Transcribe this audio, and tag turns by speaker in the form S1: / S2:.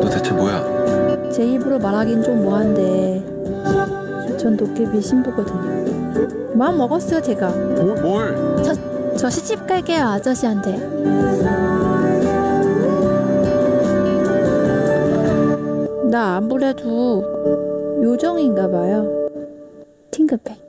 S1: 너 대체 뭐야?
S2: 제 입으로 말하긴 좀 뭐한데 전 도깨비 신부거든요. 마음 먹었어요 제가.
S1: 뭐, 뭘?
S2: 저, 저 시집 갈게요 아저씨한테. 나 아무래도 요정인가 봐요. 팅크백.